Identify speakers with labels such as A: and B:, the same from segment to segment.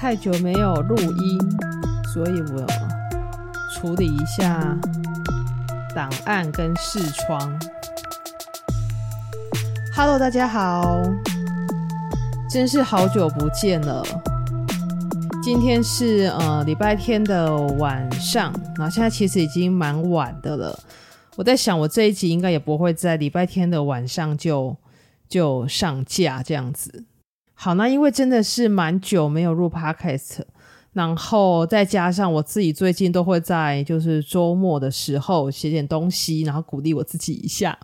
A: 太久没有录音，所以我处理一下档案跟视窗。Hello，大家好，真是好久不见了。今天是呃礼拜天的晚上，然后现在其实已经蛮晚的了。我在想，我这一集应该也不会在礼拜天的晚上就就上架这样子。好，那因为真的是蛮久没有录 Podcast，然后再加上我自己最近都会在就是周末的时候写点东西，然后鼓励我自己一下。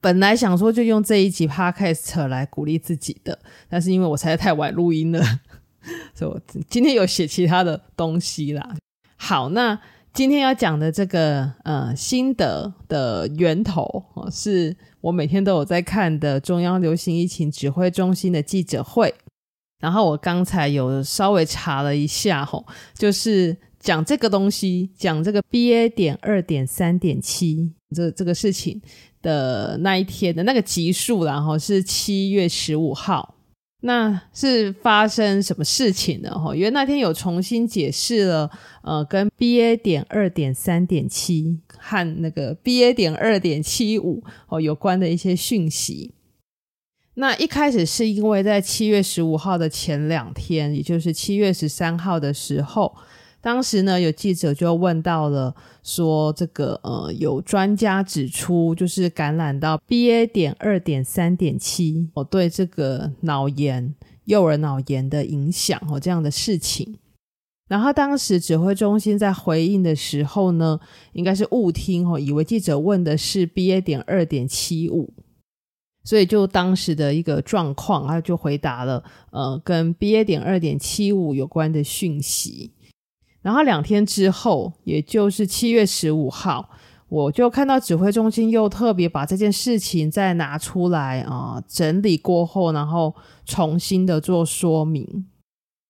A: 本来想说就用这一集 Podcast 来鼓励自己的，但是因为我实在太晚录音了，所以我今天有写其他的东西啦。好，那。今天要讲的这个呃心得的源头哦，是我每天都有在看的中央流行疫情指挥中心的记者会。然后我刚才有稍微查了一下吼，就是讲这个东西，讲这个 BA. 点二点三点七这这个事情的那一天的那个集数，然后是七月十五号。那是发生什么事情呢？哈，因为那天有重新解释了，呃，跟 BA. 点二点三点七和那个 BA. 点二点七五哦有关的一些讯息。那一开始是因为在七月十五号的前两天，也就是七月十三号的时候。当时呢，有记者就问到了，说这个呃，有专家指出，就是感染到 BA. 点二点三点七，哦，对这个脑炎、幼儿脑炎的影响哦，这样的事情。然后当时指挥中心在回应的时候呢，应该是误听哦，以为记者问的是 BA. 点二点七五，所以就当时的一个状况，他就回答了呃，跟 BA. 点二点七五有关的讯息。然后两天之后，也就是七月十五号，我就看到指挥中心又特别把这件事情再拿出来啊、整理过后，然后重新的做说明。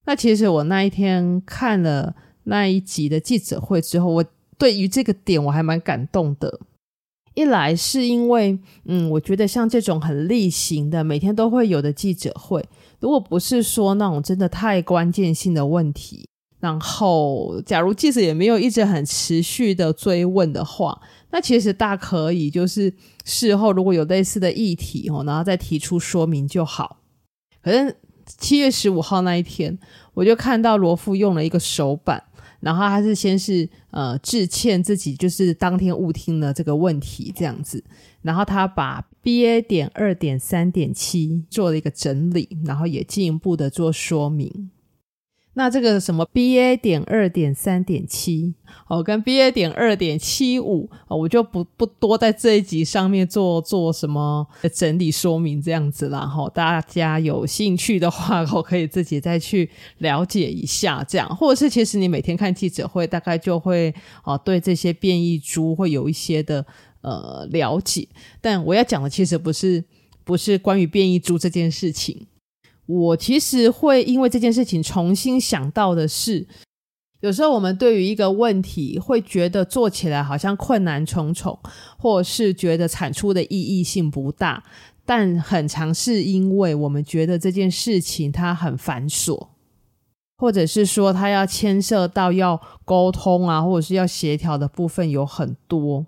A: 那其实我那一天看了那一集的记者会之后，我对于这个点我还蛮感动的。一来是因为，嗯，我觉得像这种很例行的，每天都会有的记者会，如果不是说那种真的太关键性的问题。然后，假如记者也没有一直很持续的追问的话，那其实大可以就是事后如果有类似的议题哦，然后再提出说明就好。可是七月十五号那一天，我就看到罗夫用了一个手板，然后他是先是呃致歉自己就是当天误听了这个问题这样子，然后他把 BA. 点二点三点七做了一个整理，然后也进一步的做说明。那这个什么 BA. 点二点三点七哦，跟 BA. 点二点七五哦，我就不不多在这一集上面做做什么整理说明这样子啦哈。大家有兴趣的话，我 可以自己再去了解一下这样，或者是其实你每天看记者会，大概就会哦对这些变异株会有一些的呃了解。但我要讲的其实不是不是关于变异株这件事情。我其实会因为这件事情重新想到的是，有时候我们对于一个问题会觉得做起来好像困难重重，或是觉得产出的意义性不大，但很常是因为我们觉得这件事情它很繁琐，或者是说它要牵涉到要沟通啊，或者是要协调的部分有很多。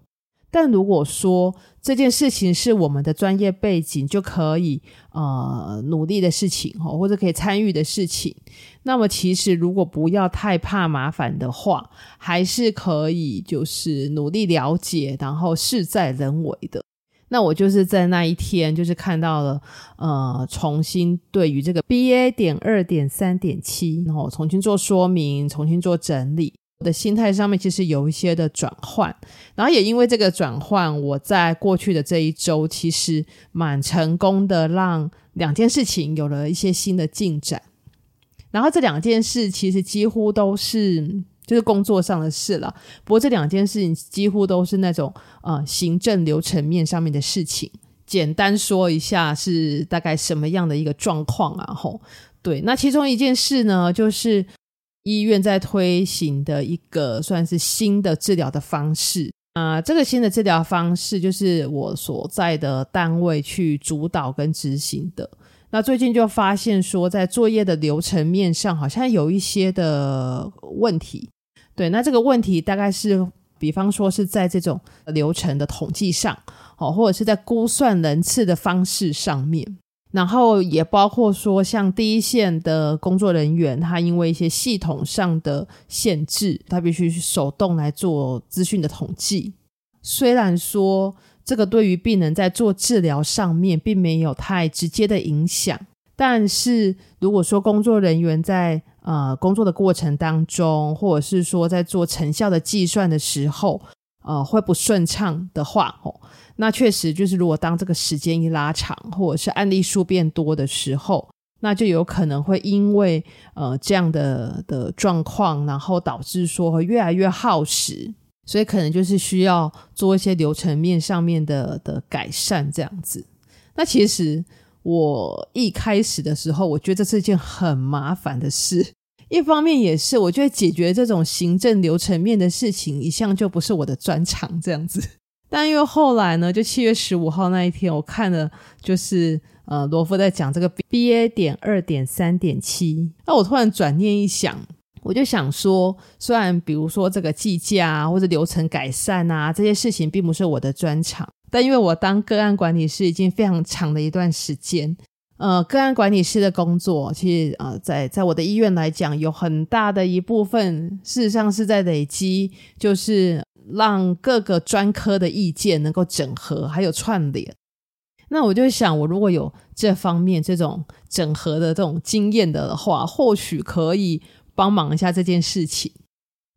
A: 但如果说这件事情是我们的专业背景就可以呃努力的事情哦，或者可以参与的事情，那么其实如果不要太怕麻烦的话，还是可以就是努力了解，然后事在人为的。那我就是在那一天就是看到了呃重新对于这个 BA. 点二点三点七，然后重新做说明，重新做整理。的心态上面其实有一些的转换，然后也因为这个转换，我在过去的这一周其实蛮成功的，让两件事情有了一些新的进展。然后这两件事其实几乎都是就是工作上的事了，不过这两件事情几乎都是那种呃行政流程面上面的事情。简单说一下是大概什么样的一个状况啊？吼，对，那其中一件事呢，就是。医院在推行的一个算是新的治疗的方式啊，这个新的治疗方式就是我所在的单位去主导跟执行的。那最近就发现说，在作业的流程面上好像有一些的问题。对，那这个问题大概是，比方说是在这种流程的统计上，哦，或者是在估算人次的方式上面，然后也包括说，像第一线的工作人员，他因为一些系统上的限制，他必须手动来做资讯的统计。虽然说，这个对于病人在做治疗上面并没有太直接的影响，但是如果说工作人员在呃工作的过程当中，或者是说在做成效的计算的时候，呃会不顺畅的话，哦，那确实就是如果当这个时间一拉长，或者是案例数变多的时候，那就有可能会因为呃这样的的状况，然后导致说会越来越耗时。所以可能就是需要做一些流程面上面的的改善，这样子。那其实我一开始的时候，我觉得这是一件很麻烦的事。一方面也是，我觉得解决这种行政流程面的事情，一向就不是我的专长，这样子。但因为后来呢，就七月十五号那一天，我看了就是呃罗夫在讲这个 BA 点二点三点七，那我突然转念一想。我就想说，虽然比如说这个计价啊，或者流程改善啊，这些事情并不是我的专长，但因为我当个案管理师已经非常长的一段时间，呃，个案管理师的工作，其实呃，在在我的医院来讲，有很大的一部分事实上是在累积，就是让各个专科的意见能够整合，还有串联。那我就想，我如果有这方面这种整合的这种经验的话，或许可以。帮忙一下这件事情，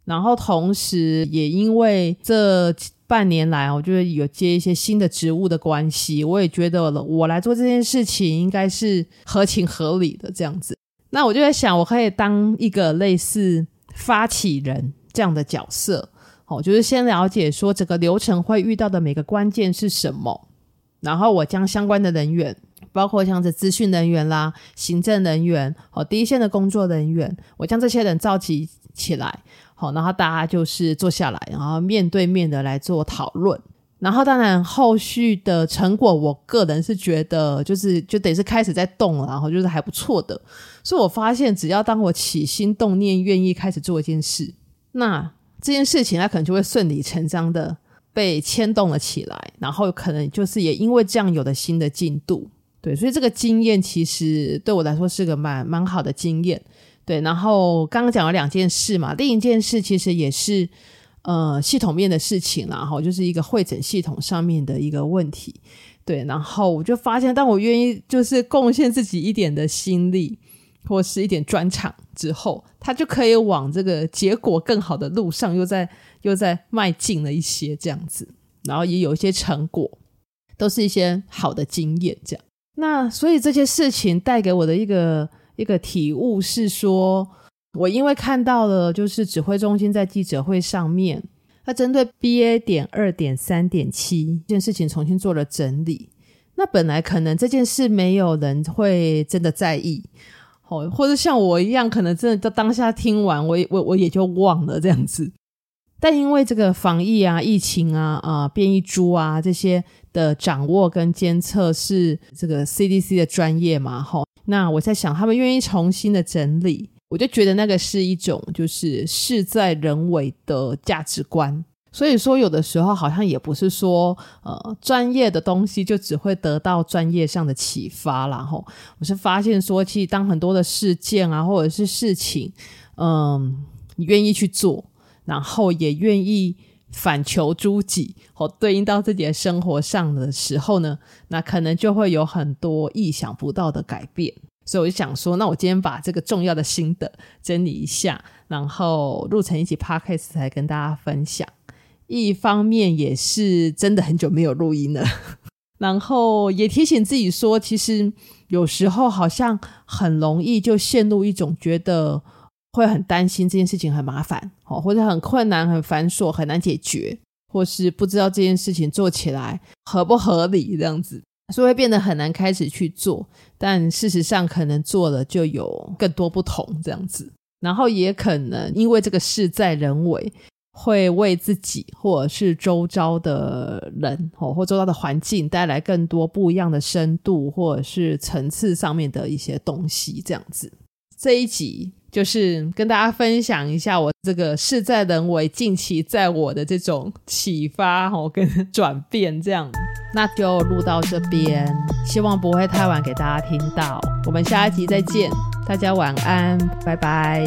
A: 然后同时也因为这半年来，我觉得有接一些新的职务的关系，我也觉得我来做这件事情应该是合情合理的这样子。那我就在想，我可以当一个类似发起人这样的角色，哦，就是先了解说整个流程会遇到的每个关键是什么，然后我将相关的人员。包括像是资讯人员啦、行政人员、好第一线的工作人员，我将这些人召集起来，好，然后大家就是坐下来，然后面对面的来做讨论。然后当然后续的成果，我个人是觉得就是就得是开始在动了，然后就是还不错的。所以我发现，只要当我起心动念，愿意开始做一件事，那这件事情它可能就会顺理成章的被牵动了起来，然后可能就是也因为这样有了新的进度。对，所以这个经验其实对我来说是个蛮蛮好的经验。对，然后刚刚讲了两件事嘛，另一件事其实也是呃系统面的事情，然后就是一个会诊系统上面的一个问题。对，然后我就发现，当我愿意就是贡献自己一点的心力或是一点专长之后，他就可以往这个结果更好的路上又在又在迈进了一些这样子，然后也有一些成果，都是一些好的经验这样。那所以这些事情带给我的一个一个体悟是说，我因为看到了，就是指挥中心在记者会上面，他针对 BA 点二点三点七这件事情重新做了整理。那本来可能这件事没有人会真的在意，哦，或者像我一样，可能真的到当下听完，我我我也就忘了这样子。但因为这个防疫啊、疫情啊、啊、呃、变异株啊这些。的掌握跟监测是这个 CDC 的专业嘛？吼，那我在想，他们愿意重新的整理，我就觉得那个是一种就是事在人为的价值观。所以说，有的时候好像也不是说呃专业的东西就只会得到专业上的启发啦。吼，我是发现说，其实当很多的事件啊，或者是事情，嗯，你愿意去做，然后也愿意。反求诸己，或对应到自己的生活上的时候呢，那可能就会有很多意想不到的改变。所以我就想说，那我今天把这个重要的心得整理一下，然后录成一集 podcast 来跟大家分享。一方面也是真的很久没有录音了，然后也提醒自己说，其实有时候好像很容易就陷入一种觉得。会很担心这件事情很麻烦，哦，或者很困难、很繁琐、很难解决，或是不知道这件事情做起来合不合理这样子，所以会变得很难开始去做。但事实上，可能做了就有更多不同这样子。然后也可能因为这个事在人为，会为自己或者是周遭的人哦，或周遭的环境带来更多不一样的深度，或者是层次上面的一些东西，这样子。这一集就是跟大家分享一下我这个事在人为，近期在我的这种启发哦跟转变这样，那就录到这边，希望不会太晚给大家听到。我们下一集再见，大家晚安，拜拜。